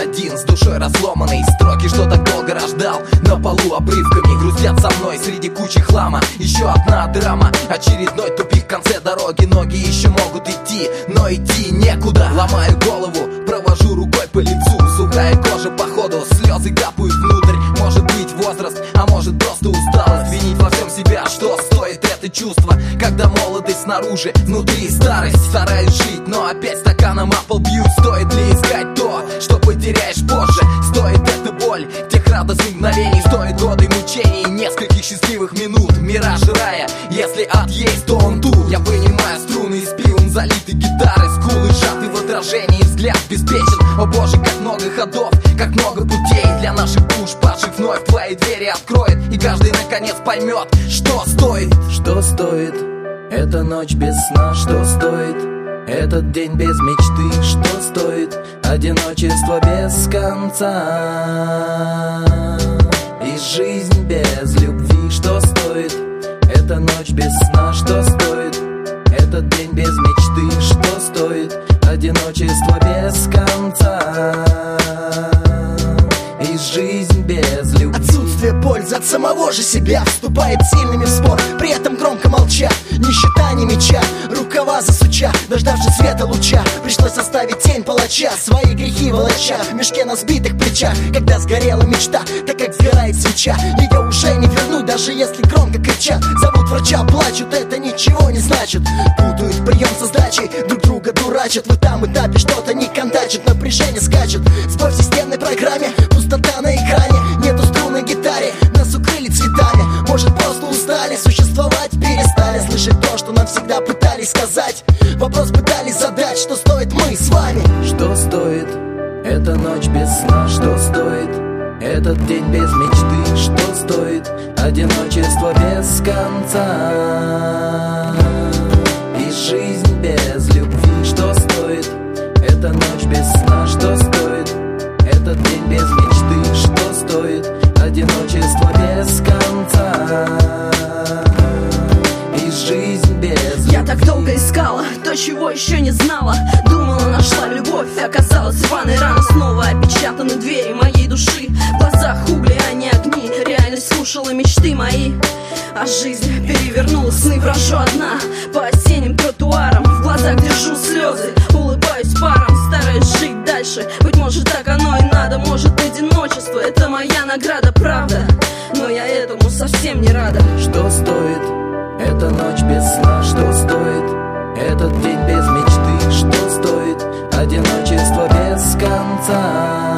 один С душой разломанной Строки, что так долго рождал На полу обрывками Грустят со мной. Среди кучи хлама Еще одна драма. Очередной тупик в конце дороги Ноги еще могут идти Но идти некуда. Ломаю голову Провожу рукой по лицу. Сухая кожа походу Слезы капают Молодость снаружи Внутри старость. Стараюсь жить Но опять стаканом апл бьют. Стоит ли искать то Что потеряешь позже? Стоит эта боль Тех радостных мгновений. Стоит годы мучений Нескольких счастливых минут. Мираж рая Если ад есть, то он тут. Я вынимаю струны из пивом Залиты гитары Скулы сжаты в отражении. Взгляд беспечен. О боже, как много ходов Как много путей Для наших душ. Падших вновь Твои двери откроет И каждый наконец поймет Что стоит. Что стоит эта ночь без сна? Что стоит этот день без мечты? Что стоит одиночество без конца? И жизнь без любви? Что стоит эта ночь без сна? Что стоит этот день без мечты? Что стоит одиночество без конца? Жизнь без любви? Отсутствие пользы от самого же себя Вступает сильными в спор, при этом громко молча Нищета не меча, рукава засуча Дождавшись света луча, пришлось оставить тень палача Свои грехи волоча, в мешке на сбитых плечах Когда сгорела мечта, так как сгорает свеча. Ее уже не вернуть, даже если громко кричат. Зовут врача, плачут, это ничего не значит. Путают прием со сдачей, друг друга дурачат. В этом этапе что-то не контачит, напряжение скачет. Сбой в системной программе, Вопрос пытались задать, что стоит мы с вами Что стоит эта ночь без сна? Что стоит этот день без мечты? Что стоит одиночество без конца? И жизнь без любви? Что стоит эта ночь без сна? Что стоит этот день без мечты? Что стоит одиночество без конца? То, чего еще не знала. Думала, нашла любовь, оказалось рваной рано Снова опечатаны двери моей души. В глазах угли, а не огни. Реальность слушала мечты мои. А жизнь перевернула сны Брожу одна. По осенним тротуарам В глазах держу слезы, улыбаюсь паром Стараюсь жить дальше, быть может так оно и надо. Может одиночество, это моя награда, правда? Но я этому совсем не рада. Что стоит эта ночь 在。